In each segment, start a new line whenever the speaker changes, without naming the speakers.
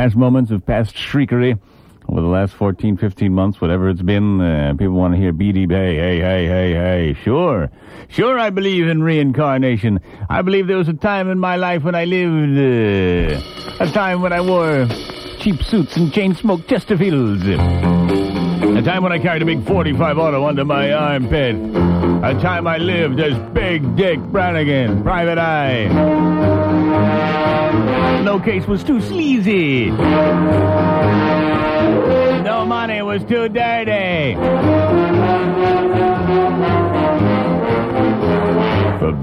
past moments of past shriekery over the last 14, 15 months, whatever it's been. Uh, people want to hear BD Bay. Hey, hey, hey, hey. Sure. Sure, I believe in reincarnation. I believe there was a time in my life when I lived, uh, a time when I wore cheap suits and chain smoked Chesterfields. A time when I carried a big 45 auto under my armpit. A time I lived as Big Dick Branigan, Private Eye. No case was too sleazy. No money was too dirty.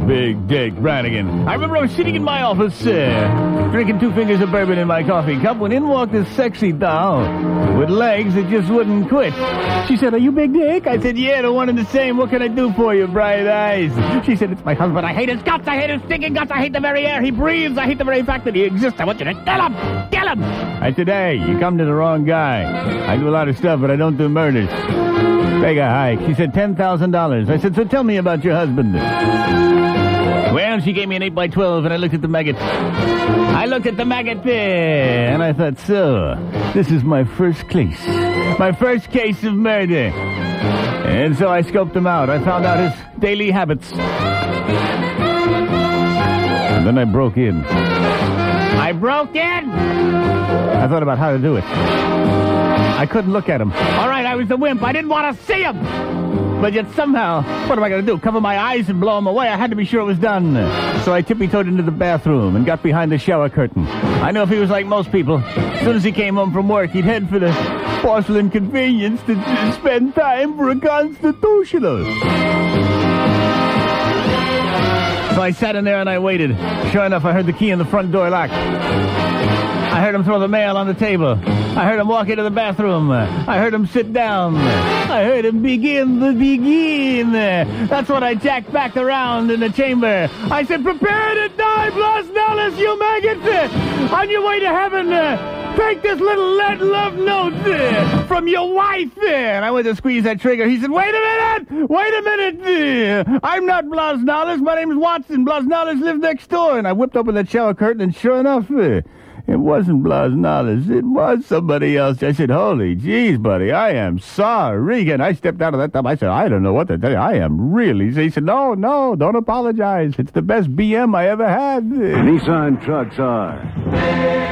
Big Dick Branigan. I remember I was sitting in my office, uh, drinking two fingers of bourbon in my coffee cup when in walked this sexy doll with legs that just wouldn't quit. She said, Are you Big Dick? I said, Yeah, the one and the same. What can I do for you, bright eyes? She said, It's my husband. I hate his guts. I hate his stinking guts. I hate the very air he breathes. I hate the very fact that he exists. I want you to kill him. Kill him. I said, Hey, you come to the wrong guy. I do a lot of stuff, but I don't do murders. Beg a hike. She said, $10,000. I said, So tell me about your husband. Well, she gave me an 8 by 12 and I looked at the maggot. I looked at the maggot there, and I thought, so, this is my first case. My first case of murder. And so I scoped him out. I found out his daily habits. And then I broke in. I broke in! I thought about how to do it. I couldn't look at him. All right, I was the wimp. I didn't want to see him. But yet somehow, what am I going to do? Cover my eyes and blow him away? I had to be sure it was done. So I tippy-toed into the bathroom and got behind the shower curtain. I know if he was like most people, as soon as he came home from work, he'd head for the porcelain convenience to, to spend time for a constitutional. I sat in there and I waited. Sure enough, I heard the key in the front door lock. I heard him throw the mail on the table. I heard him walk into the bathroom. I heard him sit down. I heard him begin the begin. That's when I jacked back around in the chamber. I said, prepare to die, Blas Nellis, you maggot! On your way to heaven, take this little lead love note uh, from your wife. uh." And I went to squeeze that trigger. He said, wait a minute! Wait a minute! uh, I'm not Blas Nellis. My name is Watson. Blas Nellis lives next door. And I whipped open that shower curtain, and sure enough, uh, it wasn't Blas Nellis. It was somebody else. I said, holy jeez, buddy, I am sorry. And I stepped out of that tub. I said, I don't know what to tell you. I am really... He said, no, no, don't apologize. It's the best BM I ever had.
Nissan trucks are